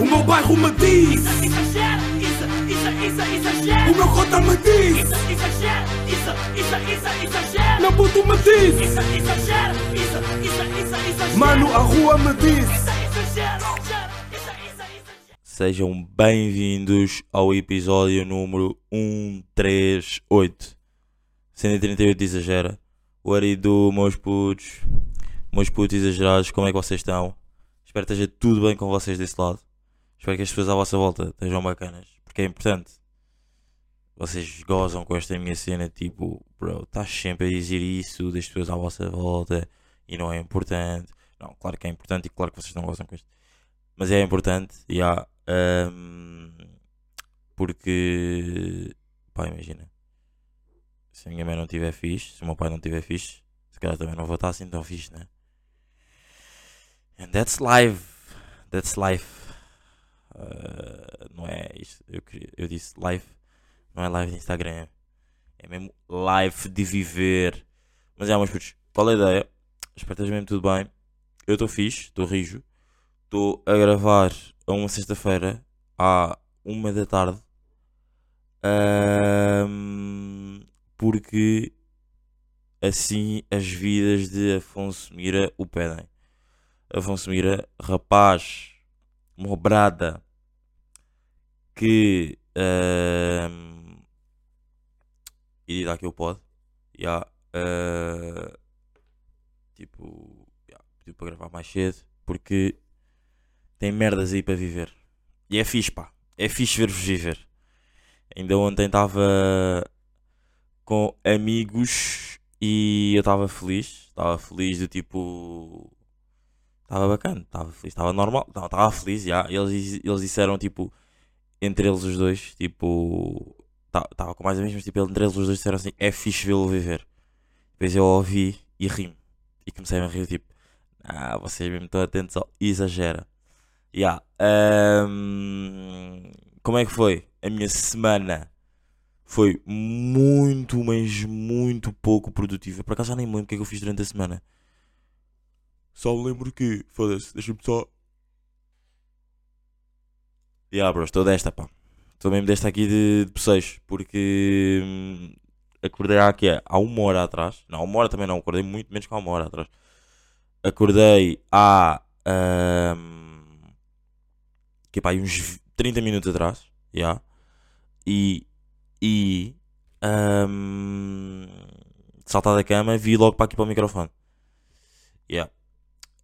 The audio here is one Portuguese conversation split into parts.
O meu bairro me diz, Isso, exagera, isso, isso, isso, exagera. o meu cota me diz, Isso, exagera, isso, isso, isso, exagera. meu puto me diz, Isso, exagera, isso, isso, isso, exagera. mano, a rua me diz. Isso, isso, isso, exagera. Sejam bem-vindos ao episódio número 138. 138 exagera. O Ari do meus putos, meus putos exagerados, como é que vocês estão? Espero que esteja tudo bem com vocês desse lado. Espero que as pessoas à vossa volta estejam bacanas, porque é importante. Vocês gozam com esta minha cena, tipo, bro, estás sempre a dizer isso das pessoas à vossa volta e não é importante. Não, claro que é importante e claro que vocês não gozam com isto. Mas é importante, e há. ahm, porque. Pá, imagina. Se a minha mãe não tiver fixe, se o meu pai não tiver fixe, se calhar também não vou estar assim tão fixe, né? And that's life. That's life. Ah, não é isto. Eu, eu disse life. Não é live de Instagram. É mesmo life de viver. Mas é, meus putos, qual é a ideia? Espero que esteja mesmo tudo bem. Eu estou fixe, estou rijo. Estou a gravar a uma sexta-feira à uma da tarde. Ahm, porque assim as vidas de Afonso Mira o pedem. Afonso Mira, rapaz, mobrada, que ahm, e dar aqui o pod. Ya, ah, tipo, pediu para gravar mais cedo porque tem merdas aí para viver. E é fixe, pá. É fixe ver-vos viver. Ainda ontem estava com amigos e eu estava feliz. Estava feliz do tipo. Estava bacana, estava feliz, estava normal. Estava feliz, já. Eles, eles disseram tipo. Entre eles os dois, tipo. Estava com mais amigos, mas tipo, entre eles os dois disseram assim: é fixe vê-lo viver. Depois eu ouvi e ri E comecei a rir, tipo. Ah, vocês mesmo estão atentos ao exagera. Yeah. ahm, como é que foi? A minha semana foi muito, mas muito pouco produtiva. Por acaso já nem lembro o que é que eu fiz durante a semana. Só me lembro que. Foda-se, deixa-me só. Yeah, bro, estou desta, pá. Estou mesmo desta aqui de, de. Porque. hum, acordei há, aqui, há uma hora atrás. Não, uma hora também não. Acordei muito menos que há uma hora atrás. Acordei há. ahm, que pá, aí uns 30 minutos atrás. Yeah. E. E. ahm, saltar da cama, vi logo para aqui para o microfone. Yeah.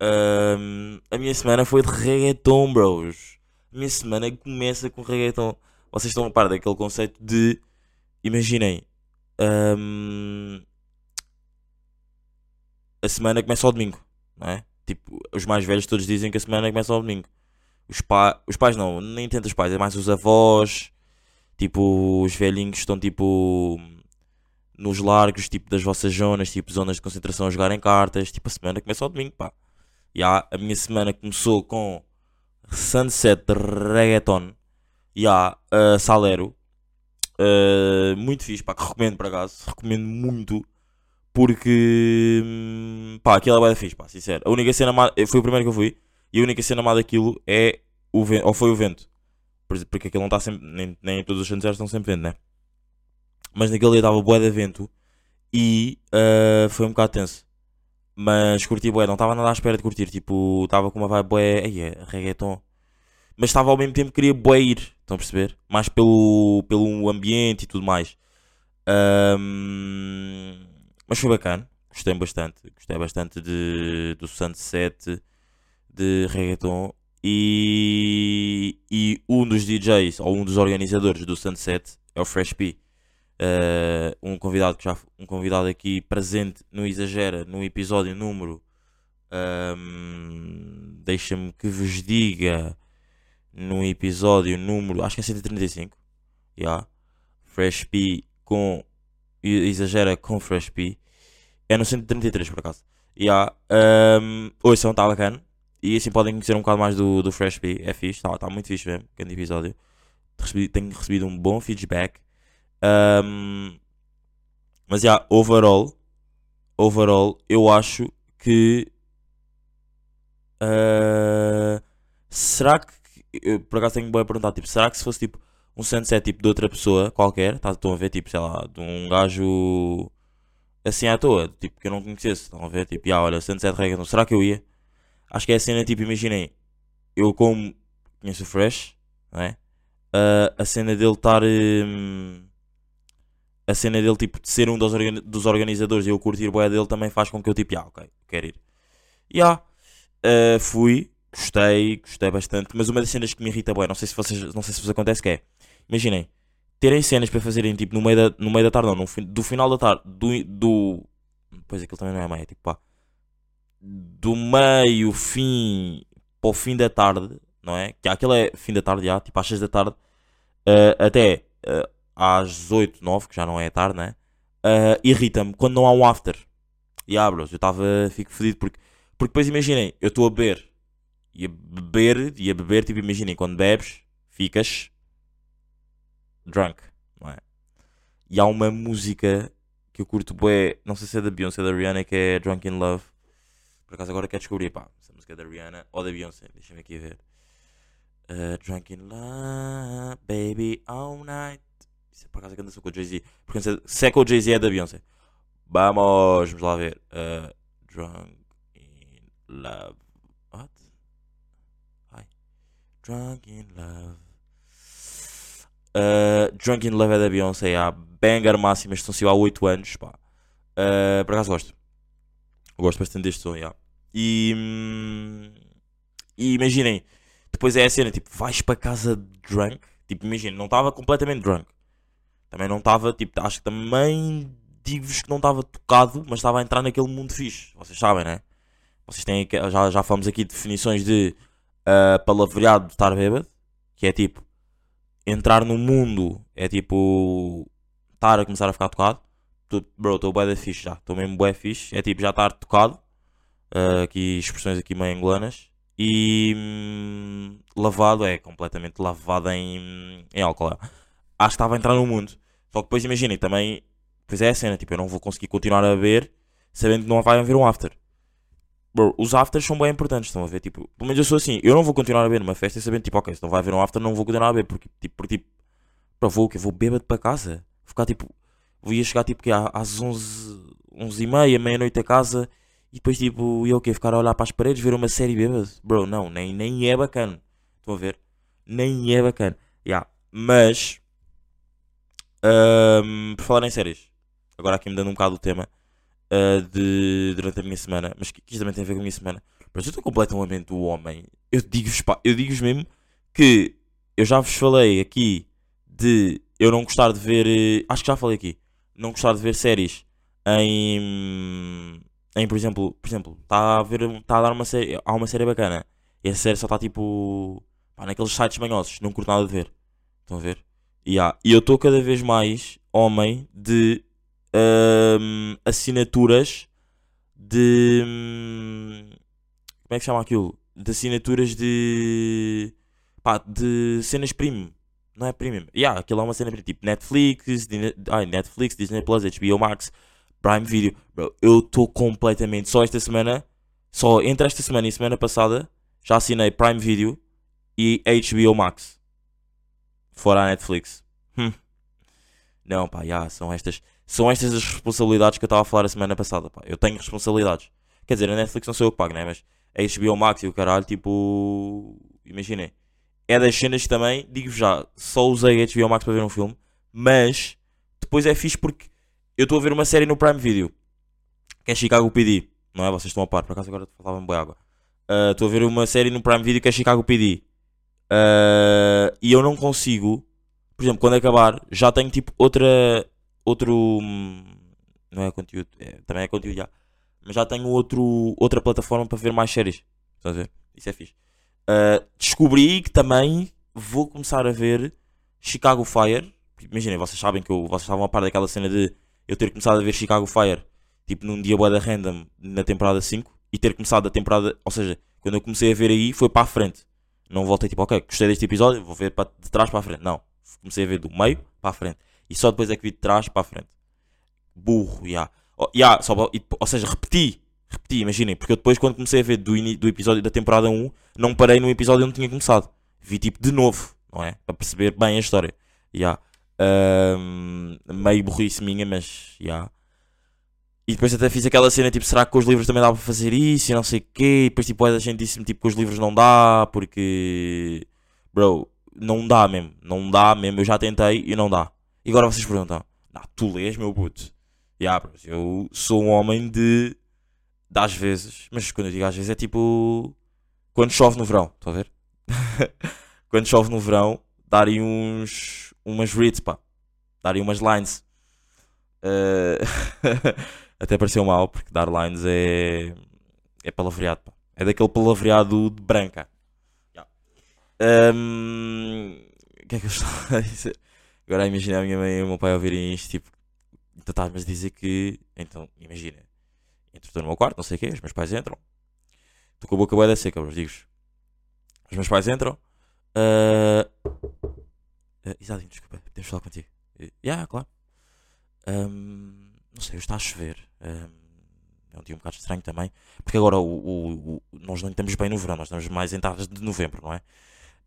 Ahm, a minha semana foi de reggaeton, bros. Minha semana começa com reggaeton. Vocês estão a par daquele conceito de. Imaginem. ahm, a semana começa ao domingo, não é? Tipo, os mais velhos todos dizem que a semana começa ao domingo. Os, pa os pais não, nem tanto os pais, é mais os avós. Tipo, os velhinhos estão tipo nos largos, tipo das vossas zonas, tipo zonas de concentração a jogarem cartas. Tipo, a semana começa ao domingo, pá. E a minha semana começou com Sunset Reggaeton. E há uh, Salero. Uh, muito fixe, pá, que recomendo por acaso. Recomendo muito. Porque, hum, pá, aquilo é da fixe, pá, sincero. A única cena má, foi o primeiro que eu fui. E a única cena má daquilo é o vento, ou foi o vento. Por- Porque aquilo não está sempre, nem, nem todos os sunsetters estão sempre vento, né? Mas naquele dia estava bué de vento. E uh, foi um bocado tenso. Mas curti bué, não estava nada à espera de curtir. Tipo, estava com uma vibe bué, aí é, reggaeton. Mas estava ao mesmo tempo que queria bué ir, estão a perceber? Mais pelo, pelo ambiente e tudo mais. Ahm, mas foi bacana, gostei bastante. Gostei bastante de, do Sunset, de reggaeton. E, e um dos DJs, ou um dos organizadores do Sunset, é o Fresh P. Uh, um convidado que já um convidado aqui presente no Exagera no episódio número ahm, deixa-me que vos diga no episódio número acho que é 135 yeah. Fresh P com e- Exagera com Fresh P. É no 133 por acaso. Yeah. um, ouçam, está bacana. E assim podem conhecer um bocado mais do, do Fresh P. É fixe, está tá muito fixe mesmo grande episódio. Recebi- tenho recebido um bom feedback um, mas já, overall, overall, eu acho que. ah, será que eu por acaso tenho bem a perguntar, tipo, será que se fosse tipo um sunset tipo de outra pessoa qualquer, tá, estão a ver, tipo, sei lá, de um gajo assim à toa, tipo, que eu não conhecesse, estão a ver, tipo, ah, olha, sunset reggaeton, será que eu ia? Acho que é a cena, tipo, imaginem, eu como conheço o Fresh, não é? Ah, a cena dele estar. hum, a cena dele, tipo, de ser um dos, organi- dos organizadores e eu curtir boé dele também faz com que eu, tipo, ah, ok, quero ir. E ah, ah, fui, gostei, gostei bastante, mas uma das cenas que me irrita bué, não sei se vocês, não sei se vos acontece que é, imaginem, terem cenas para fazerem, tipo, no meio da, no meio da tarde, não, no, do final da tarde, do, do, pois aquilo também não é meio, é tipo, pá, do meio, fim, para o fim da tarde, não é? Que aquilo é fim da tarde já, tipo às 6 da tarde, eh, até eh, às 8, 9, que já não é tarde, né? Eh, Irrita-me quando não há um after. E ah, bros, eu estava, fico fodido porque, porque depois imaginem, eu estou a beber e a beber e a beber, tipo, imaginem, quando bebes, ficas drunk, não é? E há uma música que eu curto bué, não sei se é da Beyoncé ou da Rihanna, que é Drunk in Love. Por acaso agora quero descobrir, pá, se a música é da Rihanna ou da Beyoncé, deixa-me aqui ver. Uh, drunk in Love, baby, all night. Isso é por acaso que com o Jay-Z. Porque se- é com o Jay-Z é da Beyoncé. Vamos, vamos lá ver. Uh, drunk in Love. What? Ai. Drunk in Love. Uh, Drunk in Love é da Beyoncé. Há banger máxima. Estão se há 8 anos. Pá. Uh, por acaso gosto. Gosto bastante deste som. Yeah. E, hum, e imaginem. Depois é a cena. Tipo, vais para casa drunk. Tipo, imaginem. Não estava completamente drunk. Também não estava. Tipo, acho que também. Digo-vos que não estava tocado. Mas estava a entrar naquele mundo fixe. Vocês sabem, né? Vocês têm. Já, já falamos aqui de definições de uh, palavreado de estar bêbado. Que é tipo entrar no mundo é tipo estar a começar a ficar tocado. Bro, estou bué da fixe já. Estou mesmo bué fixe. É tipo já estar tocado. Ah, aqui expressões aqui meio angolanas. E hum, lavado é completamente lavado em, em álcool. é. Acho que estava a entrar no mundo. Só que depois imaginem também. Pois é a cena, tipo, eu não vou conseguir continuar a beber sabendo que não vai haver um after. Bro, os afters são bem importantes, estão a ver? Tipo, pelo menos eu sou assim, eu não vou continuar a beber numa festa sabendo, tipo, ok, se não vai haver um after, não vou continuar a beber, porque, tipo, porque, tipo, bro, vou o quê? Vou bêbado para casa. Ficar, tipo, vou ia chegar, tipo, que às 11, 11 e meia, meia-noite a casa, e depois, tipo, ia o quê? Ficar a olhar para as paredes, ver uma série bêbado? Bro, não, nem, nem é bacana. Estão a ver? Nem é bacana. Yeah. Mas, ahm, por falar em séries, agora aqui me dando um bocado o tema, ah, de, durante a minha semana, mas que, que isto também tem a ver com a minha semana. Mas eu estou completamente o homem. Eu digo-vos, eu digo-vos mesmo que eu já vos falei aqui de eu não gostar de ver. eh, Acho que já falei aqui. Não gostar de ver séries em. Em, por exemplo, por exemplo, está a ver, está a dar uma série, há uma série bacana. E a série só está tipo, pá, naqueles sites manhosos, não curto nada de ver. Estão a ver? Há- e eu estou cada vez mais homem de hum, assinaturas de. hum, como é que chama aquilo? De assinaturas de. pá, de cenas premium. Não é premium. Yeah, aquilo é uma cena. Tipo Netflix, Disney- ai, Netflix, Disney Plus, HBO Max, Prime Video. Bro, eu estou completamente. Só esta semana, só entre esta semana e semana passada, já assinei Prime Video e HBO Max. Fora a Netflix. Hum. Não, pá, já, são estas. São estas as responsabilidades que eu estava a falar a semana passada. Pá. Eu tenho responsabilidades. Quer dizer, a Netflix não sou eu que pago, né? Mas a HBO Max e o caralho, tipo. Imaginem. É das cenas que também, digo já, só usei a HBO Max para ver um filme. Mas depois é fixe porque eu estou a ver uma série no Prime Video. Que é Chicago PD. Não é? Vocês estão a par. Por acaso agora falava-me bem água. Ah, Estou a ver uma série no Prime Video que é Chicago PD. Ah, e eu não consigo. Por exemplo, quando acabar, já tenho tipo outra. Outro. hum, Não é conteúdo. é, também é conteúdo já. Mas já tenho outro, outra plataforma para ver mais séries. Estás a ver? Isso é fixe. Ah, descobri que também vou começar a ver Chicago Fire. Imaginem, vocês sabem que eu, vocês estavam a par daquela cena de eu ter começado a ver Chicago Fire tipo num dia bué da random na temporada 5 e ter começado a temporada, ou seja, quando eu comecei a ver aí foi para a frente. Não voltei tipo, ok, gostei deste episódio, vou ver para, de trás para a frente. Não, comecei a ver do meio para a frente e só depois é que vi de trás para a frente. Burro, já. Oh, já, só, ou seja, repeti, repeti, imaginem, porque eu depois quando comecei a ver do, do episódio da temporada 1, não parei no episódio onde tinha começado. Vi tipo de novo, não é? Para perceber bem a história. Yeah. Ahm, meio burrice minha, mas yeah. E depois até fiz aquela cena tipo, será que com os livros também dá para fazer isso e não sei o quê? E depois tipo, a gente disse-me tipo, com os livros não dá, porque bro, não dá mesmo, não dá mesmo, eu já tentei e não dá. E agora vocês perguntam, não, tu lês meu puto. Yeah, bro, eu sou um homem de das vezes, mas quando eu digo às vezes é tipo quando chove no verão, estão a ver? quando chove no verão, darem uns umas reads, pá, darem umas lines. Eh, até pareceu mal, porque dar lines é é palavreado, pá. É daquele palavreado de branca. Yeah. Ahm, O que é que eu estava a dizer? Agora imagina a minha mãe e o meu pai ouvirem isto, tipo, então estás-me a dizer que. Então, imagina, entro estou no meu quarto, não sei o quê, os meus pais entram. Estou com a boca bué seca, vos digo. Os meus pais entram. Uh... Uh, Isadinho, desculpa, podemos falar contigo. Uh, yeah, claro. Ahm, não sei, está a chover. Ahm, é um dia um bocado estranho também. Porque agora o, o- o- nós não estamos bem no verão, nós estamos mais entradas de novembro, não é?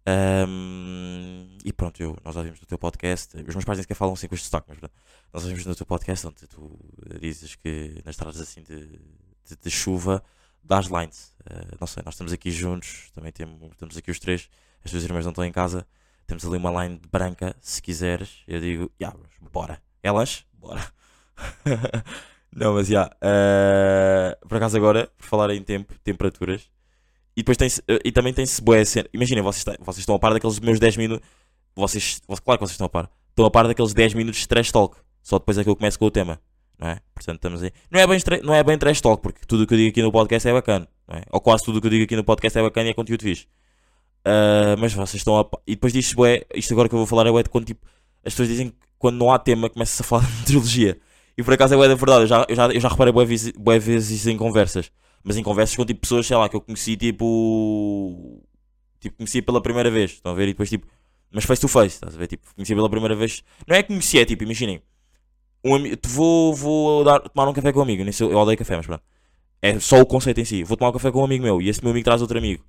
Ahm, e pronto, eu, nós ouvimos no teu podcast. Os meus pais nem sequer falam assim com este sotaque, mas pronto, nós ouvimos no teu podcast onde tu dizes que nas estradas assim de, de, de chuva dás lines. Eh, não sei, nós estamos aqui juntos, também temos, estamos aqui os três, as tuas irmãs não estão em casa. Temos ali uma line branca, se quiseres. Eu digo, já, bora. Lanche? Bora. não, mas já. eh, por acaso agora, por falar em tempo, temperaturas. E depois tem e também tem-se boa cena. Imaginem, vocês, vocês estão a par daqueles meus 10 minutos. Vocês, claro que vocês estão a par. Estão a par daqueles 10 minutos de trash talk. Só depois é que eu começo com o tema. Não é? Portanto, estamos aí. Não é bem, não é bem trash talk, porque tudo o que eu digo aqui no podcast é bacana. É? Ou quase tudo o que eu digo aqui no podcast é bacana e é conteúdo fixe. Ah, mas vocês estão a. E depois bué, isto agora que eu vou falar é bué de quando tipo, as pessoas dizem que quando não há tema começa-se a falar de meteorologia. E por acaso é bué da verdade, eu já, eu já, eu já reparei bué vezes, vezes isso em conversas. Mas em conversas com tipo pessoas, sei lá, que eu conheci tipo. Tipo, conhecia pela primeira vez. Estão a ver? E depois tipo. Mas face to face, estás a ver? Tipo, conhecia pela primeira vez. Não é que conhecia, é tipo, imaginem. Um ami- vou vou dar, tomar um café com um amigo. Eu odeio café, mas pronto. É só o conceito em si. Vou tomar um café com um amigo meu e esse meu amigo traz outro amigo.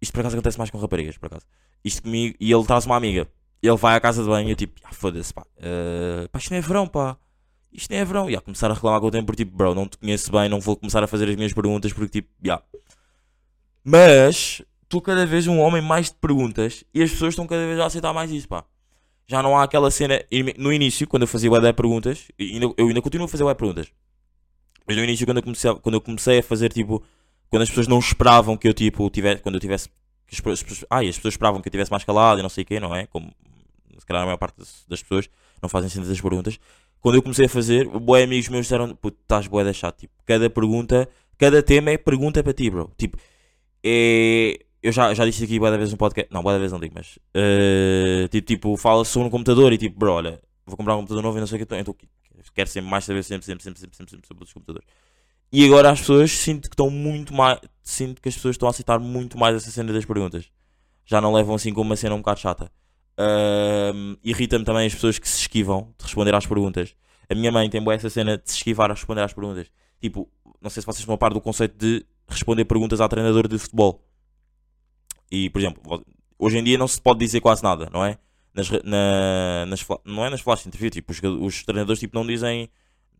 Isto por acaso acontece mais com raparigas, por acaso. Isto comigo e ele traz uma amiga. Ele vai à casa de banho e eu tipo, ah, foda-se, pá. eh, pá, isto não é verão, pá. Isto não é verão. E a começar a reclamar com o tempo, tipo, bro, não te conheço bem, não vou começar a fazer as minhas perguntas porque tipo, já. Mas, estou cada vez um homem mais de perguntas e as pessoas estão cada vez a aceitar mais isso, pá. Já não há aquela cena. No início, quando eu fazia web perguntas, ainda- eu ainda continuo a fazer web perguntas. Mas no início, quando eu comecei, a- quando eu comecei a fazer tipo. Quando as pessoas não esperavam que eu tipo tivesse. Quando eu tivesse. Que as, pessoas- as pessoas- ah, as pessoas esperavam que eu tivesse mais calado e não sei o quê, não é? Como se calhar a maior parte das, das pessoas não fazem sentido as perguntas. Quando eu comecei a fazer, boi amigos meus disseram, puto, estás bué da chato. Tipo, cada pergunta, cada tema é pergunta para ti, bro. Tipo, é. Eu já, já disse aqui bué da vez no podcast. Não, bué da vez não digo, mas. eh, tipo, tipo, fala sobre um computador e tipo, bro, olha, vou comprar um computador novo e não sei o que. Então, quero sempre mais saber sempre, sempre, sempre, sempre, sempre, sempre sobre os computadores. E agora as pessoas sinto que estão muito mais. Sinto que as pessoas estão a aceitar muito mais essa cena das perguntas. Já não levam assim como uma cena um bocado chata. Ahm, Irrita-me também as pessoas que se esquivam de responder às perguntas. A minha mãe tem boa essa cena de se esquivar a responder às perguntas. Tipo, não sei se vocês estão a par do conceito de responder perguntas ao treinador de futebol. E, por exemplo, hoje em dia não se pode dizer quase nada, não é? Nas, na, nas, não é nas flash interview, tipo, os, os treinadores tipo, não dizem.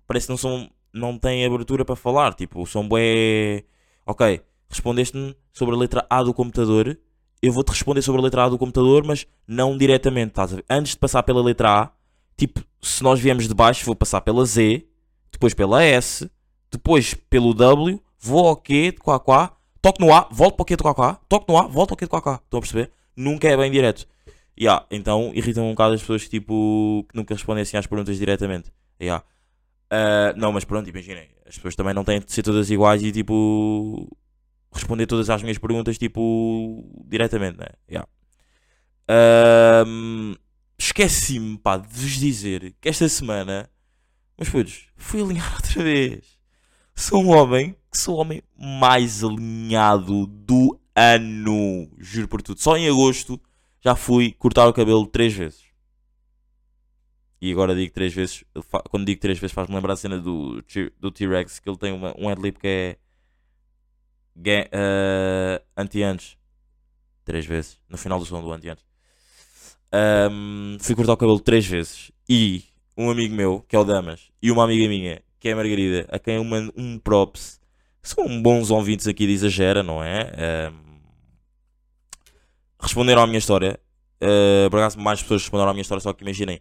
Parece que não são. Não têm abertura para falar. Tipo, são bué. Ok, respondeste-me sobre a letra A do computador. Eu vou-te responder sobre a letra A do computador, mas não diretamente. Estás a ver? Antes de passar pela letra A, tipo, se nós viemos de baixo, vou passar pela Z, depois pela S, depois pelo W, vou ao Q de quá quá, toco no A, volto para o Q de quá quá, toco no A, volto ao Q de quá quá. Estão a perceber? Nunca é bem direto. Yeah, então irritam um bocado as pessoas que, tipo, que nunca respondem assim às perguntas diretamente. Yeah. Ah, não, mas pronto, imaginem, as pessoas também não têm de ser todas iguais e tipo responder todas às minhas perguntas tipo diretamente, né? Yeah. Ahm, Esqueci-me, pá, de vos dizer que esta semana, mas putos, fui alinhar outra vez. Sou um homem que sou o homem mais alinhado do ano. Juro por tudo. Só em agosto já fui cortar o cabelo três vezes. E agora digo três vezes. Quando digo três vezes, faz-me lembrar a cena do, do T-Rex. Que ele tem uma, um headlip que é. Eh, Anti-antes. três vezes. No final do ano de antes. Ahm, fui cortar o cabelo três vezes. E um amigo meu, que é o Damas, e uma amiga minha, que é a Margarida, a quem eu mando um props. São bons ouvintes aqui de Exagera, não é? Ahm, responderam à minha história. Uh, por acaso, mais pessoas responderam à minha história, só que imaginem.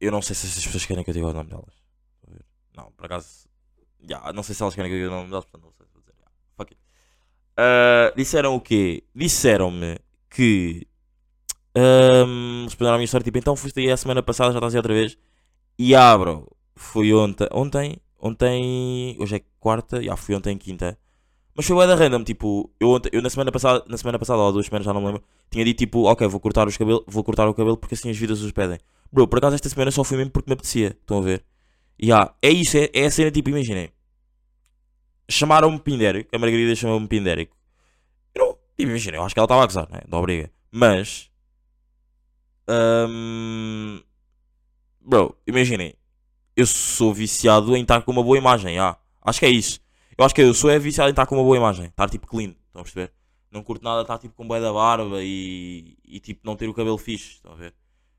Eu não sei se essas pessoas querem que eu diga o nome delas. Não, por acaso. já, não sei se elas querem que eu diga o nome delas, portanto não sei se vou dizer. Yeah, fuck it. Uh, disseram o quê? Disseram-me que. Um, responderam à minha história, tipo, então foste aí a semana passada, já estás aí outra vez. E ah, bro, fui ontem. Ontem? Ontem. Hoje é quarta, já fui ontem quinta. Mas foi da random, tipo, eu, ontem, eu na semana passada, na semana passada, ou duas semanas, já não me lembro, tinha dito tipo, ok, vou cortar, os cabelo, vou cortar o cabelo porque assim as vidas os pedem. Bro, por acaso esta semana só fui mesmo porque me apetecia, estão a ver? E ah, é isso, é, é a cena, tipo, imaginem. Chamaram-me Pindérico, a Margarida chamou-me Pindérico. Eu imaginem, eu acho que ela estava a gozar, né? Da obriga. Mas. hum, bro, imaginem. Eu sou viciado em estar com uma boa imagem, ah. Acho que é isso. Eu acho que eu sou é viciado em estar com uma boa imagem. Estar tipo clean, estão a perceber? Não curto nada estar tipo com bué da barba e, e tipo não ter o cabelo fixe, estão a ver?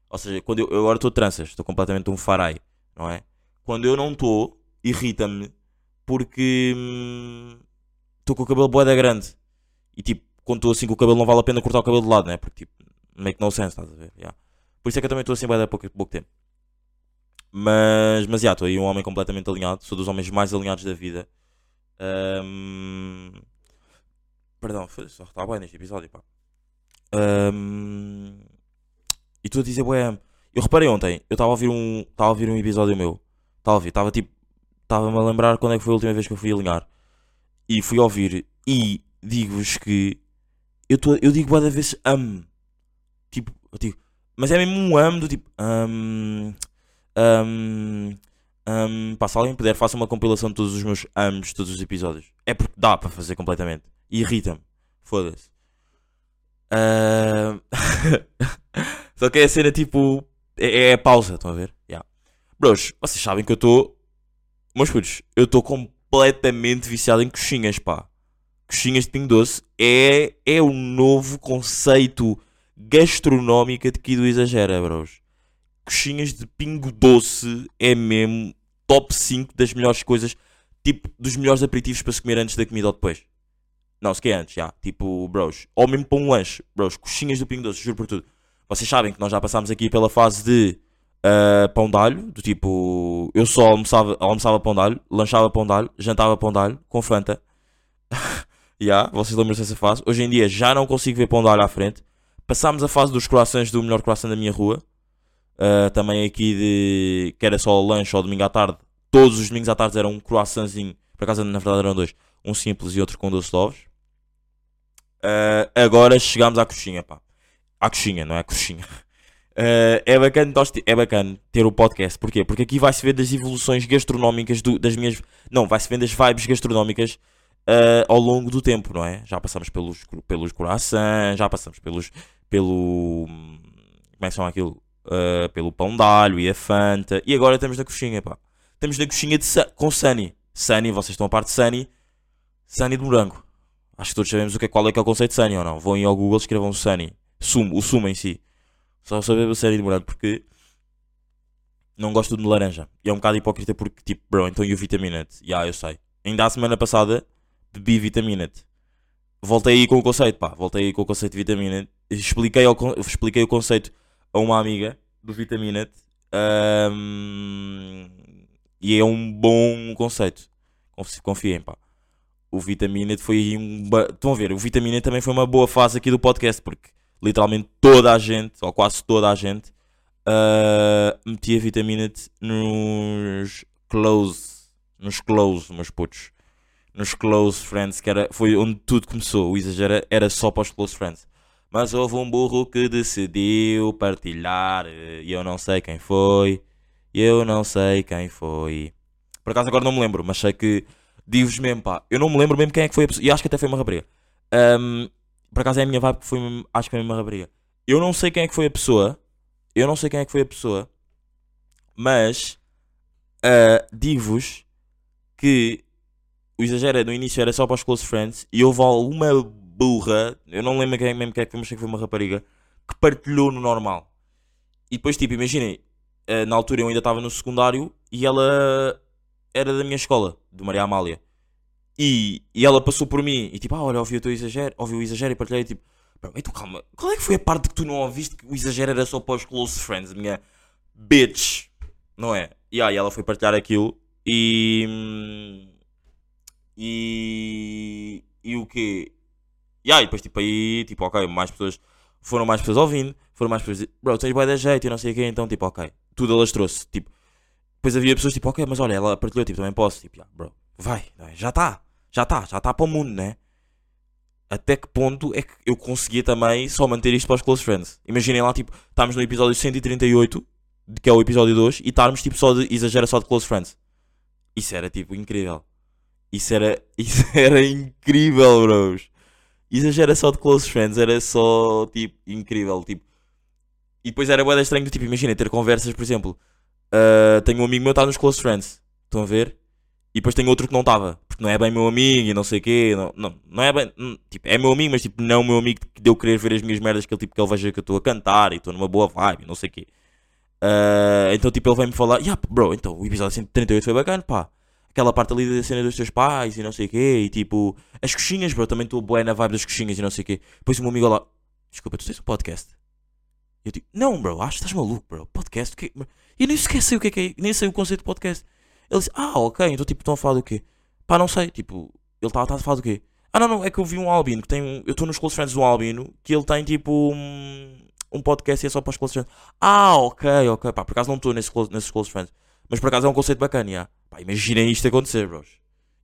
Ou seja, quando eu, eu agora estou tranças, estou completamente um farai, não é? Quando eu não estou, irrita-me porque hum, estou com o cabelo bué da grande. E tipo, quando estou assim com o cabelo não vale a pena cortar o cabelo de lado, né? Porque tipo, make no sense, estás a ver? Yeah. Por isso é que eu também estou assim bué da pouco, pouco tempo. Mas, mas já, estou aí um homem completamente alinhado. Sou dos homens mais alinhados da vida. Ahm, Perdão, só está bem neste episódio, pá. Ahm, E tu a dizer, bué, eu reparei ontem, eu estava a ouvir um, estava a ouvir um episódio meu. Estava a ouvir, estava tipo, estava-me a lembrar quando é que foi a última vez que eu fui alinhar. E fui ouvir e digo-vos que eu, tô, eu digo bué da vezes amo. Tipo, eu digo, mas é mesmo um amo do tipo, amo, amo, amo. Pá, se alguém puder, faça uma compilação de todos os meus amos, todos os episódios. É porque dá para fazer completamente. E irrita-me. Foda-se. Ah, Só que é a cena tipo. É, é a pausa, estão a ver? Yeah. Bros, vocês sabem que eu estou. Meus putos, eu estou completamente viciado em coxinhas, pá. Coxinhas de Pingo Doce é, é o novo conceito gastronómico aqui do Exagera, bros. Coxinhas de Pingo Doce é mesmo top 5 das melhores coisas, tipo, dos melhores aperitivos para se comer antes da comida ou depois. Não, se quer antes, já. Tipo, bros. Ou mesmo para um lanche, bros. Coxinhas do Pingo Doce, juro por tudo. Vocês sabem que nós já passámos aqui pela fase de ah, pão de alho, do tipo, eu só almoçava, almoçava pão de alho, lanchava pão de alho, jantava pão de alho, com Fanta. Já, vocês lembram-se dessa fase. Hoje em dia já não consigo ver pão de alho à frente. Passámos a fase dos croissants do melhor croissant da minha rua. Ah, também aqui de que era só lanche ou domingo à tarde. Todos os domingos à tarde era um croissantzinho. Por acaso, na verdade, eram dois. Um simples e outro com doce de ovos. Ah, agora chegamos à coxinha, pá. À coxinha, não é à coxinha. Ah, é, bacana, é bacana ter o podcast. Porquê? Porque aqui vai-se ver das evoluções gastronómicas do- das minhas. Não, vai-se ver das vibes gastronómicas ah, ao longo do tempo, não é? Já passamos pelos, pelos croissants, já passamos pelos. pelo. Como é que chama aquilo? Ah, pelo pão de alho e a Fanta. E agora estamos na coxinha, pá. Estamos na coxinha de, com Sunny. Sunny, vocês estão a parte de Sunny. Sunny de morango. Acho que todos sabemos o que é, qual é que é o conceito de Sunny ou não. Vão aí ao Google escrevam Sunny. Sumo, o sumo em si. Só saber o Sunny de morango porque não gosto de laranja. E é um bocado hipócrita porque, tipo, bro, então e o Vitaminate? Já, eu sei. Ainda a semana passada bebi Vitaminate. Voltei aí com o conceito, pá. Voltei aí com o conceito de Vitaminate. Expliquei, ao expliquei o conceito a uma amiga do Vitaminate. Ahm, e é um bom conceito. Confi- Confiem, pá. O Vitaminate foi um. Estão a ver? O Vitaminate também foi uma boa fase aqui do podcast porque literalmente toda a gente, ou quase toda a gente, ah, metia Vitaminate nos close. Nos close, meus putos. Nos close friends, que era, foi onde tudo começou. O exagero era só para os close friends. Mas houve um burro que decidiu partilhar. eh, E eu não sei quem foi. Eu não sei quem foi. Por acaso agora não me lembro, mas sei que. Digo-vos mesmo, pá. Eu não me lembro mesmo quem é que foi a pessoa. E acho que até foi uma rapariga. Ahm, por acaso é a minha vibe que foi. Acho que foi uma rapariga. Eu não sei quem é que foi a pessoa. Eu não sei quem é que foi a pessoa. Mas. ah, Digo-vos que. O exagero no início era só para os close friends. E houve alguma burra, eu não lembro quem, mesmo quem é que foi, mas sei que foi uma rapariga, que partilhou no normal. E depois, tipo, imaginem, eh, na altura eu ainda estava no secundário e ela era da minha escola, de Maria Amália. E, e ela passou por mim e tipo, ah, olha, ouvi o teu exagero, ouvi o exagero e partilhei, tipo, "Bro, então calma, qual é que foi a parte que tu não ouviste que o exagero era só para os close friends, minha bitch, não é? E aí ela foi partilhar aquilo e. E. E o quê? E aí, depois, tipo, aí, tipo, ok, mais pessoas. Foram mais pessoas ouvindo, foram mais pessoas. Bro, tens boa da jeito e não sei o quê, então, tipo, ok. Tudo alastrou-se, tipo. Depois havia pessoas, tipo, ok, mas olha, ela partilhou, tipo, também posso. Tipo, "Yeah, bro, vai, já está, já está, já está para o mundo, né? Até que ponto é que eu conseguia também só manter isto para os close friends? Imaginem lá, tipo, estamos no episódio 138, de- que é o episódio 2, e estarmos, tipo, só de. exagera só de close friends. Isso era, tipo, incrível. Isso era, isso era incrível, bros. Exagera só de close friends, era só, tipo, incrível, tipo. E depois era bué estranho, tipo, imagina, ter conversas, por exemplo, ah, tenho um amigo meu que está nos close friends, estão a ver? E depois tenho outro que não estava, porque não é bem meu amigo e não sei o quê, não, não, não é bem, hum, tipo, é meu amigo, mas tipo, não meu amigo que deu querer ver as minhas merdas, que ele, tipo, que ele veja que eu estou a cantar e estou numa boa vibe, não sei o quê. Ah, então, tipo, ele vem-me falar, yeah, bro, então, o episódio 138 foi bacana, pá. Aquela parte ali da cena dos teus pais e não sei o quê, e tipo, as coxinhas, bro, também estou bué na vibe das coxinhas e não sei o quê. Depois o meu amigo lá, desculpa, tu tens um podcast? Eu digo, não, bro, acho que estás maluco, bro, podcast, o quê? E nem sequer sei o que é que é, nem sei o conceito de podcast. Ele disse, ah, ok, então tipo, estão a falar do quê? Pá, não sei, tipo, ele estava a falar do quê? Ah, não, não, é que eu vi um albino que tem um, eu estou nos close friends do albino, que ele tem tipo um, um podcast e é só para os close friends. Ah, ok, ok, pá, por acaso não estou nesse, close- nesses close friends. Mas por acaso é um conceito bacana, já. Pá, imaginem isto acontecer, bros.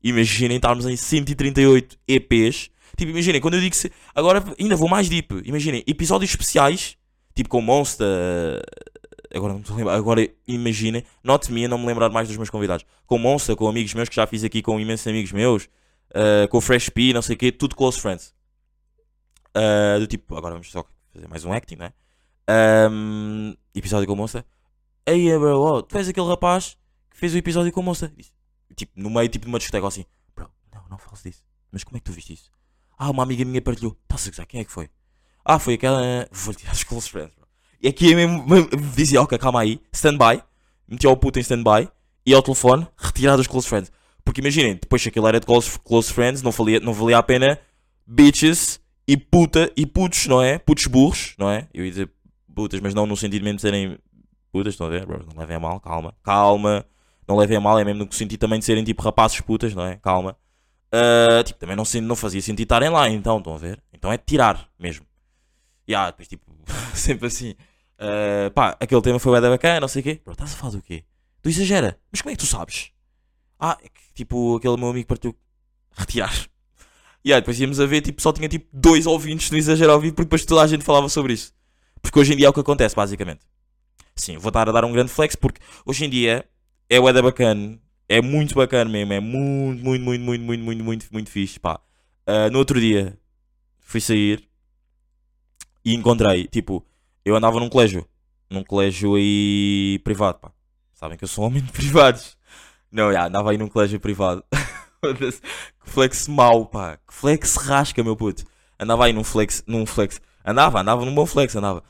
Imaginem estarmos em 138 EPs. Tipo, imaginem, quando eu digo se... Agora ainda vou mais deep. Imaginem, episódios especiais, tipo com Monster... Agora não a. Agora imaginem, not me a não me lembrar mais dos meus convidados. Com Monster, com amigos meus que já fiz aqui com imensos amigos meus. uh, com o Fresh P, não sei o quê. Tudo close friends. Uh, do tipo, agora vamos só fazer mais um acting, né? Um, episódio com o Monster. Aí, bro, oh, tu és aquele rapaz que fez o episódio com a moça. Tipo, no meio tipo, de uma discoteca assim. Bro, não, não fales disso. Mas como é que tu viste isso? Ah, uma amiga minha partilhou. Estás a gozar? Quem é que foi? Ah, foi aquela. Vou tirar os close friends, bro. E aqui é mesmo, mesmo- dizia, ok, calma aí. Stand-by. Metia o puto em stand-by. E ao telefone, retirar dos close friends. Porque imaginem, depois se aquilo era de close, close friends, não valia, não valia a pena bitches e puta e putos, não é? Putos burros, não é? Eu ia dizer putas, mas não no sentido mesmo de serem putas, estão a ver, bro? Não levem a mal, calma, calma. Não levem a mal, é mesmo no sentido também de serem tipo rapazes putas, não é? Calma. Ah, tipo, também não, não fazia sentido estarem lá, então, estão a ver? Então é tirar mesmo. E ah, depois tipo, sempre assim. Ah, pá, aquele tema foi da bacana, não sei o quê. Bro, estás a falar do quê? Tu exagera. Mas como é que tu sabes? Ah, é que tipo, aquele meu amigo partiu retirar. E aí, depois íamos a ver, tipo, só tinha tipo dois ouvintes no exagero ao vivo, porque depois toda a gente falava sobre isso. Porque hoje em dia é o que acontece, basicamente. Sim, vou estar a dar um grande flex, porque hoje em dia é o da bacana, é muito bacana mesmo, é muito, muito, muito, muito, muito, muito, muito, muito fixe, pá. Ah, no outro dia, fui sair e encontrei, tipo, eu andava num colégio, num colégio aí privado, pá. Sabem que eu sou um homem de privados. Não, já, andava aí num colégio privado. Que flex mau, pá. Que flex rasca, meu puto. Andava aí num flex, num flex. Andava, andava num bom flex, andava.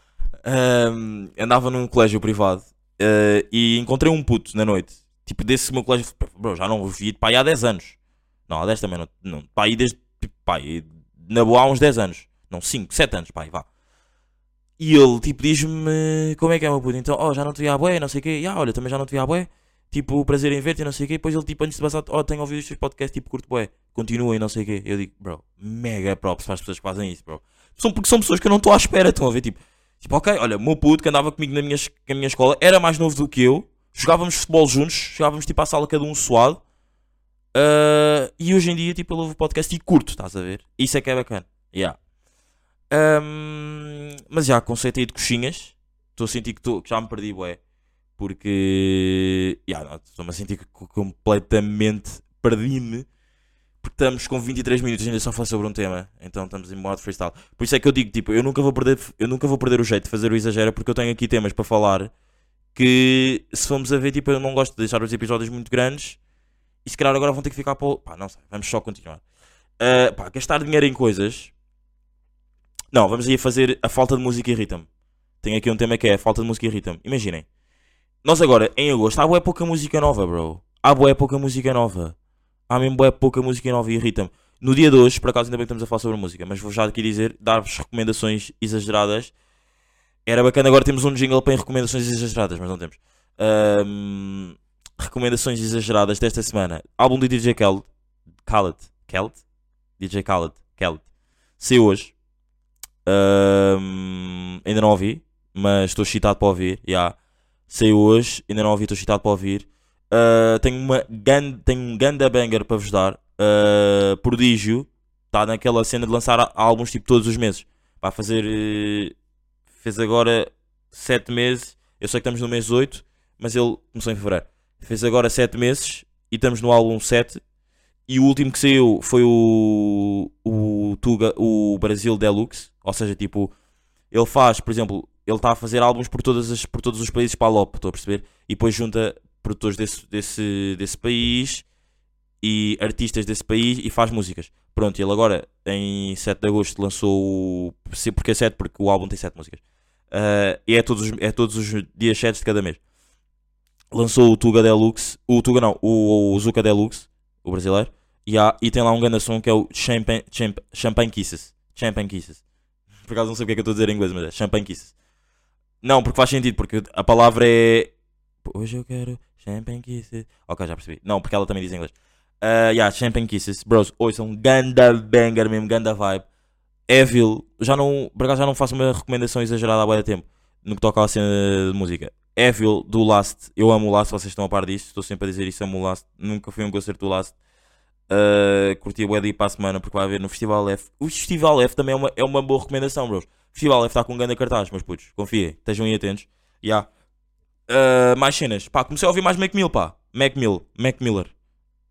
Ahm, andava num colégio privado eh, e encontrei um puto na noite. Tipo, desse meu colégio. Bro, já não vi pá, há 10 anos. Não, há 10 também não. não pá, aí desde. Pá, aí, na boa há uns 10 anos. Não, 5, 7 anos, pá, aí vá. E ele, tipo, diz-me como é que é, meu puto. Então, oh, já não te vi à bué, não sei o quê. E, ah, olha, também já não te vi à bué. Tipo, prazer em ver-te, não sei o quê. Depois ele, tipo, antes de passar, oh, tenho ouvido os teus podcasts, tipo, curto bué. Continua e não sei o quê. Eu digo, bro, mega props para as pessoas que fazem isso, bro. São, porque são pessoas que eu não estou à espera, estão a ver, tipo, tipo, ok, olha, meu puto que andava comigo na minha, na minha escola era mais novo do que eu. Jogávamos futebol juntos, jogávamos, tipo, à sala cada um suado. Ah, e hoje em dia, tipo, ele ouve o podcast e curto, estás a ver? Isso é que é bacana. Yeah. Ahm, mas já, conceito aí de coxinhas. Estou a sentir que, tô- que já me perdi, bué. Porque. Estou-me a sentir que co- completamente perdi-me. Porque estamos com 23 minutos e ainda só falar sobre um tema. Então estamos em modo freestyle. Por isso é que eu digo, tipo, eu nunca vou perder, eu nunca vou perder o jeito de fazer o exagero porque eu tenho aqui temas para falar que se formos a ver, tipo, eu não gosto de deixar os episódios muito grandes e se calhar agora vão ter que ficar para o... Pá, não sei, vamos só continuar. Ah, pá, gastar dinheiro em coisas Não, vamos aí fazer a falta de música irrita-me. Tenho aqui um tema que é a falta de música irrita-me. Imaginem. Nós agora, em agosto, há bué pouca música nova, bro. Há bué pouca música nova. Há mesmo bué pouca música nova e irrita-me. No dia de hoje, por acaso ainda bem que estamos a falar sobre música, mas vou já aqui dizer, dar-vos recomendações exageradas. Era bacana agora temos um jingle para recomendações exageradas, mas não temos. Ahm, recomendações exageradas desta semana. Álbum de DJ Khaled. Khaled. Khaled? DJ Khaled. Khaled. Saiu hoje. Ainda não ouvi, mas estou excitado para ouvir. Yeah. Saiu hoje, ainda não ouvi, estou excitado para ouvir. Ah, tenho, uma gan- tenho um ganda banger para vos dar. Ah, Prodígio está naquela cena de lançar álbuns tipo todos os meses. Vai fazer. eh, fez agora 7 meses. Eu sei que estamos no mês 8, mas ele começou em fevereiro. Fez agora 7 meses e estamos no álbum 7. E o último que saiu foi o, o, Tuga, o Brasil Deluxe. Ou seja, tipo, ele faz, por exemplo, ele está a fazer álbuns por, todas as, por todos os países para a LOP, estou a perceber? E depois junta produtores desse, desse, desse país e artistas desse país e faz músicas. Pronto, ele agora em 7 de agosto lançou. o- Porque é 7? Porque o álbum tem 7 músicas. Ah, e é todos, os- é todos os dias 7 de cada mês. Lançou o Tuga Deluxe. O Tuga não, o, o Zuka Deluxe, o brasileiro. E, há, e tem lá um grande som que é o Champagne, Champ, Champagne Kisses. Champagne Kisses. Por acaso não sei o que é que eu estou a dizer em inglês, mas é Champagne Kisses. Não, porque faz sentido, porque a palavra é. Hoje eu quero Champagne Kisses. Ok, já percebi. Não, porque ela também diz em inglês. Uh, yeah, Champagne Kisses. Bros, ouçam, ganda banger mesmo, ganda vibe. Evil, já não, por acaso já não faço uma recomendação exagerada há de tempo no que toca à cena de música. Evil do Last, eu amo o Last, vocês estão a par disso, estou sempre a dizer isso, amo o Last. Nunca fui um concerto do Last. Uh, curti de ir para a semana porque vai haver no Festival F. O Festival F também é uma, é uma boa recomendação, bros. O Festival F está com um grande cartaz, meus putos, confiem, estejam aí atentos. Yeah. Uh, mais cenas, pá, comecei a ouvir mais Mac Mill, pá. Mac Mill, Mac Miller.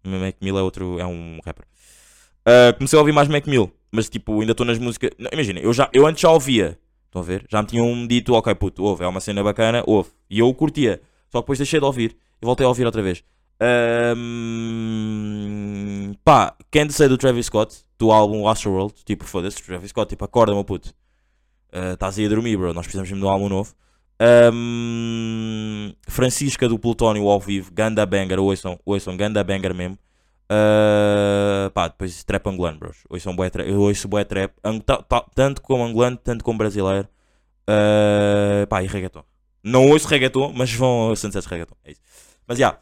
Mac é outro, é um rapper. Uh, comecei a ouvir mais Mac Mill, mas tipo, ainda estou nas músicas. Imagina, eu, já, eu antes já ouvia, estão a ver? Já me tinham dito, ok, puto, ouve, é uma cena bacana, ouve. E eu curtia, só que depois deixei de ouvir e voltei a ouvir outra vez. Um, pá, Can't Say do Travis Scott, do álbum Astroworld, tipo, foda-se, Travis Scott, tipo, acorda, meu puto. Uh, Estás aí a dormir, bro, nós precisamos mesmo de um álbum novo. Um, Francisca do Plutónio ao vivo, Ganda Banger, ouçam, ouçam, Ganda Banger mesmo. Uh, pá, depois trap angolano, bros. Ouçam bué trap, eu ouço trap, ang- ta- ta- tanto como angolano, tanto como brasileiro. Uh, pá, e reggaeton. Não ouço reggaeton, mas vão a Sunset Reggaeton. É isso. Mas já,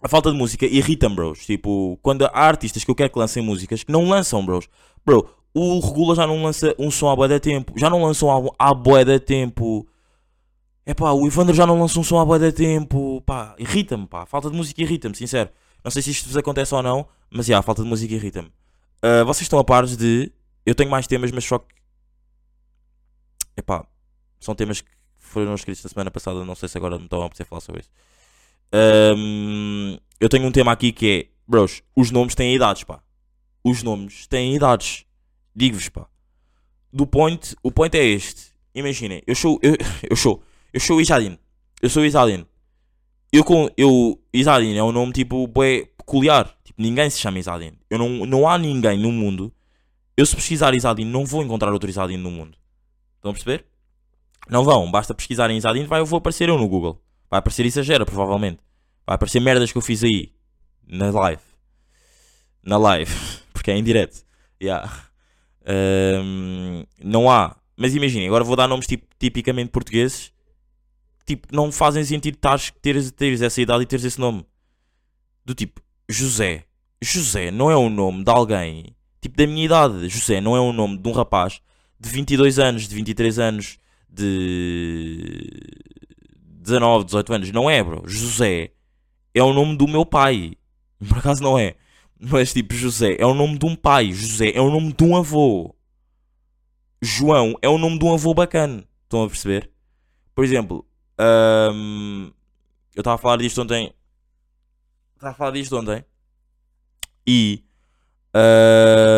a falta de música irrita-me, bros. Tipo, quando há artistas que eu quero que lancem músicas que não lançam, bros. Bro, o Regula já não lança um som há bué de tempo. Já não lança um álbum há bué de tempo. Pá, o Ivandro já não lança um som há bué de tempo. Pá, irrita-me, pá. Falta de música irrita-me, sincero. Não sei se isto vos acontece ou não, mas já, a falta de música irrita-me. Ah, vocês estão a pares de. Eu tenho mais temas, mas só que. Epá, são temas que foram escritos na semana passada. Não sei se agora me estão a apetecer falar sobre isso. Ahm, eu tenho um tema aqui que é. Bros, os nomes têm idades, pá. Os nomes têm idades. Digo-vos, pá. Do point, o point é este. Imaginem, eu sou. Eu, eu sou. Eu sou Isadin. Eu sou Isadin. Eu com. Eu. Isadin é um nome tipo. Peculiar. Tipo, ninguém se chama Isadin. Eu não, não há ninguém no mundo. Eu se pesquisar Isadin, não vou encontrar outro Isadin no mundo. Estão a perceber? Não vão. Basta pesquisarem Isadin, vai, eu vou aparecer eu no Google. Vai aparecer exagera, provavelmente. Vai aparecer merdas que eu fiz aí. Na live. Na live. Porque é em direto. Yeah. Ahm, não há. Mas imaginem, agora vou dar nomes tipo, tipicamente portugueses. Tipo, não fazem sentido tares, teres, teres essa idade e teres esse nome. Do tipo, José. José não é o nome de alguém. Tipo, da minha idade. José não é o nome de um rapaz de 22 anos, de 23 anos, de 19, 18 anos. Não é, bro. José é o nome do meu pai. Por acaso não é. Mas tipo, José é o nome de um pai. José é o nome de um avô. João é o nome de um avô bacana. Estão a perceber? Por exemplo, hum, eu estava a falar disto ontem. Estava a falar disto ontem. E.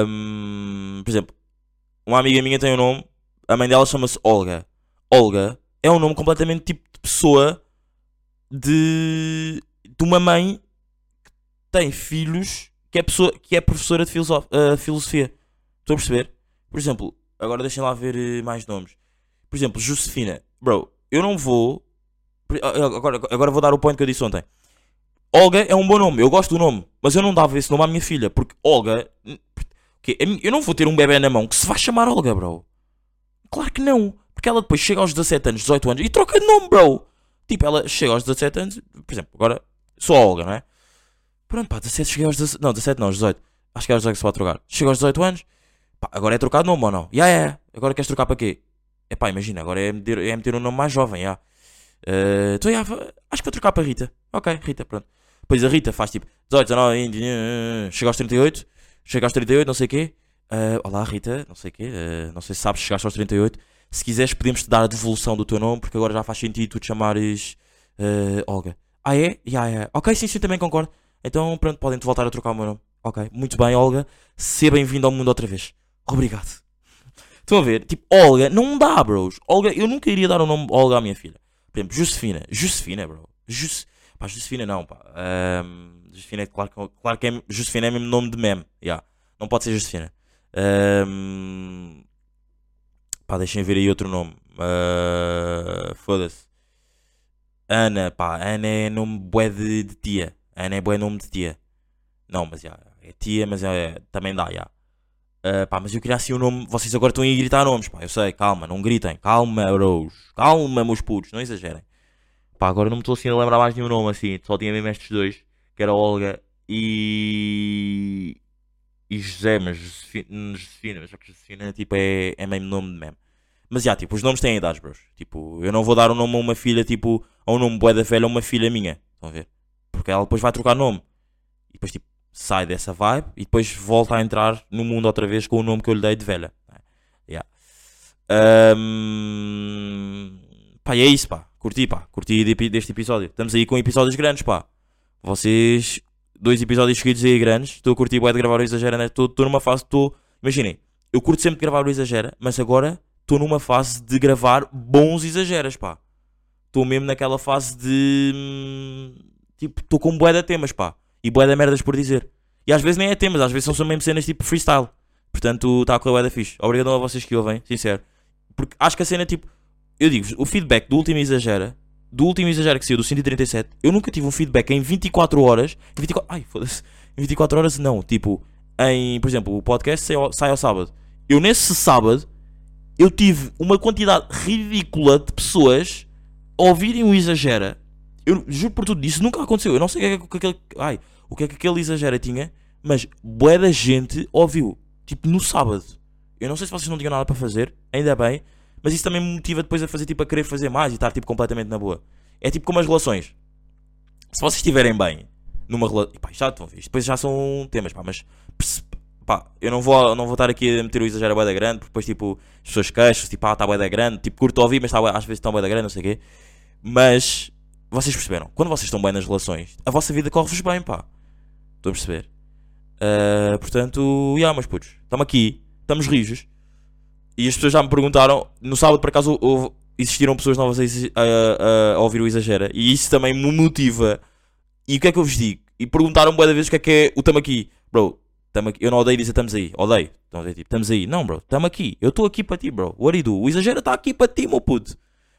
hum, por exemplo, uma amiga minha tem um nome. A mãe dela chama-se Olga. Olga é um nome completamente tipo pessoa de, de uma mãe que tem filhos que é, pessoa, que é professora de filosof- ah, filosofia. Estou a perceber? Por exemplo, Agora deixem lá ver eh, mais nomes. Por exemplo, Josefina. Bro, eu não vou. Agora, agora vou dar o point que eu disse ontem. Olga é um bom nome, eu gosto do nome, mas eu não dava esse nome à minha filha, porque Olga. Eu não vou ter um bebê na mão que se vai chamar Olga, bro. Claro que não, porque ela depois chega aos 17 anos, 18 anos e troca de nome, bro. Tipo, ela chega aos 17 anos, por exemplo, agora sou a Olga, não é? Pronto, pá, 17 cheguei aos 17. Não, 17 não, aos 18. Acho que é aos 18 que se pode trocar. Chega aos 18 anos, pá, agora é trocar de nome ou não? Ya, yeah, yeah. agora queres trocar para quê? É pá, imagina, agora é meter, é meter um nome mais jovem, já. Eh, Então, já, va- acho que vou trocar para Rita. Ok, Rita, pronto. Depois a Rita faz tipo 18, 19, 20, eh, chega aos 38, chega aos 38, não sei o quê. Eh, olá, Rita, não sei o quê. eh, não sei se sabes, chegaste aos 38. Se quiseres, podemos te dar a devolução do teu nome, porque agora já faz sentido tu te chamares eh, Olga. Ah, é? Ya, ya. Ok, sim, sim, também concordo. Então, pronto, podem-te voltar a trocar o meu nome. Ok, muito bem, Olga. Seja bem-vindo ao mundo outra vez. Obrigado. Estão a ver? Tipo, Olga, não dá, bros. Olga, eu nunca iria dar o nome Olga à minha filha. Por exemplo, Josefina. Josefina, bro. Jus... Pá, Josefina não, pá. Ahm, Josefina, é claro, claro que é, Josefina é mesmo nome de meme. Yeah. Não pode ser Josefina. Ahm, Pá, deixem ver aí outro nome. Ah, Foda-se. Ana, pá. Ana é nome bué de, de tia. Ana é bué nome de tia. Não, mas já. É tia, mas é, também dá, já. Ah, pá, mas eu queria assim o nome. Vocês agora estão aí a gritar nomes, pá. Eu sei, calma, não gritem. Calma, bros. Calma, meus putos, não exagerem. Pá, agora não me estou assim a lembrar mais nenhum nome assim. Só tinha mesmo estes dois. Que era Olga e. E José, mas Josefina, mas que Josefina tipo, é, é mesmo nome de meme. Mas já, tipo, os nomes têm idades, bros. Tipo, eu não vou dar um nome a uma filha, tipo, a um nome bué da velha a uma filha minha. Estão a ver? Porque ela depois vai trocar nome. E depois, tipo, sai dessa vibe e depois volta a entrar no mundo outra vez com o nome que eu lhe dei de velha. Yeah. Ahm, Pá, e é isso, pá. Curti, pá. Curti de- deste episódio. Estamos aí com episódios grandes, pá. Vocês, dois episódios seguidos aí grandes. Estou a curtir bué de gravar o Exagera, né? Estou numa fase, estou... Imaginem, eu curto sempre de gravar o Exagera, mas agora estou numa fase de gravar bons exageras, pá. Estou mesmo naquela fase de... hum, Tipo, estou com bué de temas, pá. E bué de merdas por dizer. E às vezes nem é temas, às vezes são só mesmo cenas tipo freestyle. Portanto, está a correr bué da fixe. Obrigado a vocês que ouvem, sincero. Porque acho que a cena, tipo... Eu digo o feedback do último Exagera... Do último Exagera que saiu, do 137... Eu nunca tive um feedback em 24 horas... Em 24... Ai, foda-se. Em 24 horas não. Tipo, em... Por exemplo, o podcast sai ao, sai ao sábado. Eu nesse sábado... Eu tive uma quantidade ridícula de pessoas... A ouvirem o Exagera... Eu juro por tudo, isso nunca aconteceu. Eu não sei o que é que, é que aquele- ai, o que é que aquele exagera tinha, mas bué da gente ouviu. Tipo, no sábado. Eu não sei se vocês não tinham nada para fazer, ainda bem, mas isso também me motiva depois a fazer, tipo, a querer fazer mais e estar, tipo, completamente na boa. É tipo como as relações. Se vocês estiverem bem numa relação. Já estão a depois já são temas, pá, mas. Pá, eu não vou, não vou estar aqui a meter o exagero bué da grande, porque depois, tipo, as pessoas queixam tipo, ah, está bué da grande, tipo, curto ouvir, mas tá às vezes bué da grande, não sei o quê. Mas vocês perceberam? Quando vocês estão bem nas relações, a vossa vida corre-vos bem, pá. Estão a perceber? Ah, portanto, já, meus putos, estamos aqui, estamos rijos. E as pessoas já me perguntaram, no sábado por acaso houve- existiram pessoas novas a, a- a- ouvir o Exagera. E isso também me motiva. E o que é que eu vos digo? E perguntaram-me da vez o que é que é o tamo aqui. Bro, tamo aqui. eu não odeio dizer estamos aí. Odeio. Dizer tipo, estamos aí. Não, bro, estamos aqui. Eu estou aqui para ti, bro. What do you do? O Exagera está aqui para ti, meu puto.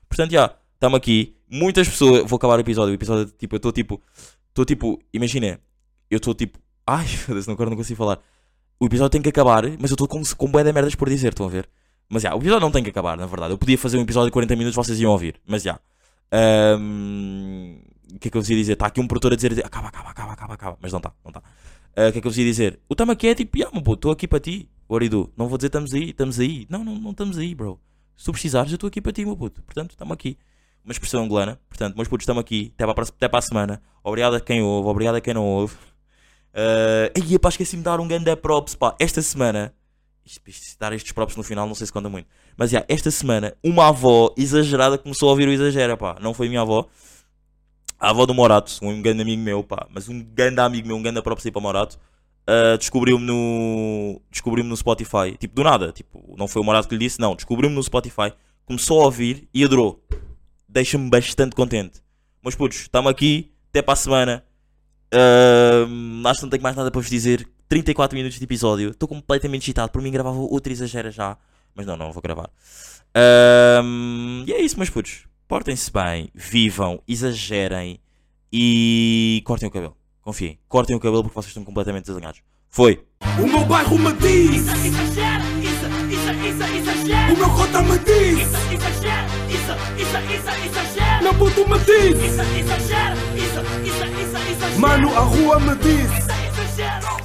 Portanto, já, estamos aqui. Muitas pessoas. Vou acabar o episódio. O episódio, tipo, eu estou tipo. Estou tipo. Imagina. Eu estou tipo. Ai, foda-se, não, agora não consigo falar. O episódio tem que acabar, mas eu estou com, com bué de merdas por dizer, estão a ver? Mas já, o episódio não tem que acabar, na verdade. Eu podia fazer um episódio de 40 minutos, vocês iam ouvir. Mas já. Ahm, O que é que eu vos ia dizer? Está aqui um produtor a dizer, acaba, acaba, acaba, acaba, acaba. Mas não está, não está. Ah, O que é que eu vos ia dizer? O tamo aqui é tipo, yeah, meu estou aqui para ti. Do? Não vou dizer estamos aí, estamos aí. Não, não, não estamos aí, bro. Se precisares, eu estou aqui para ti, meu puto. Portanto, estamos aqui. Uma expressão angolana. Portanto, meus putos, estamos aqui. Até para, a até para a semana. Obrigado a quem ouve, obrigado a quem não ouve. Uh, aí, pá, esqueci-me de dar um ganda props, pá. Esta semana, dar estes props no final, não sei se conta muito. Mas, já, esta semana, uma avó exagerada começou a ouvir o Exagera, pá. Não foi minha avó. A avó do Morato, um grande amigo meu, pá. Mas um grande amigo meu, um grande aí para Morato. uh, descobriu-me no. Descobriu-me no Spotify. Tipo, do nada. Tipo, não foi o Morato que lhe disse, não. Descobriu-me no Spotify. Começou a ouvir e adorou. Deixa-me bastante contente. Meus putos, estamos aqui. Até para a semana. Ahm, acho que não tenho mais nada para vos dizer. 34 minutos de episódio. Estou completamente excitado. Por mim, gravava outro exagera já. Mas não, não vou gravar. Ahm, e é isso, meus putos. Portem-se bem, vivam, exagerem e cortem o cabelo. Confiem, cortem o cabelo porque vocês estão completamente desalinhados. Foi! O meu bairro me diz. Exagera, isso, isso, isso, exagera. O meu cota me diz. Isso, exagera, isso, isso, isso, exagera. Meu puto me diz. Isso, exagera, isso, isso, isso, exagera. Mano, a rua me diz. Isso, exagera.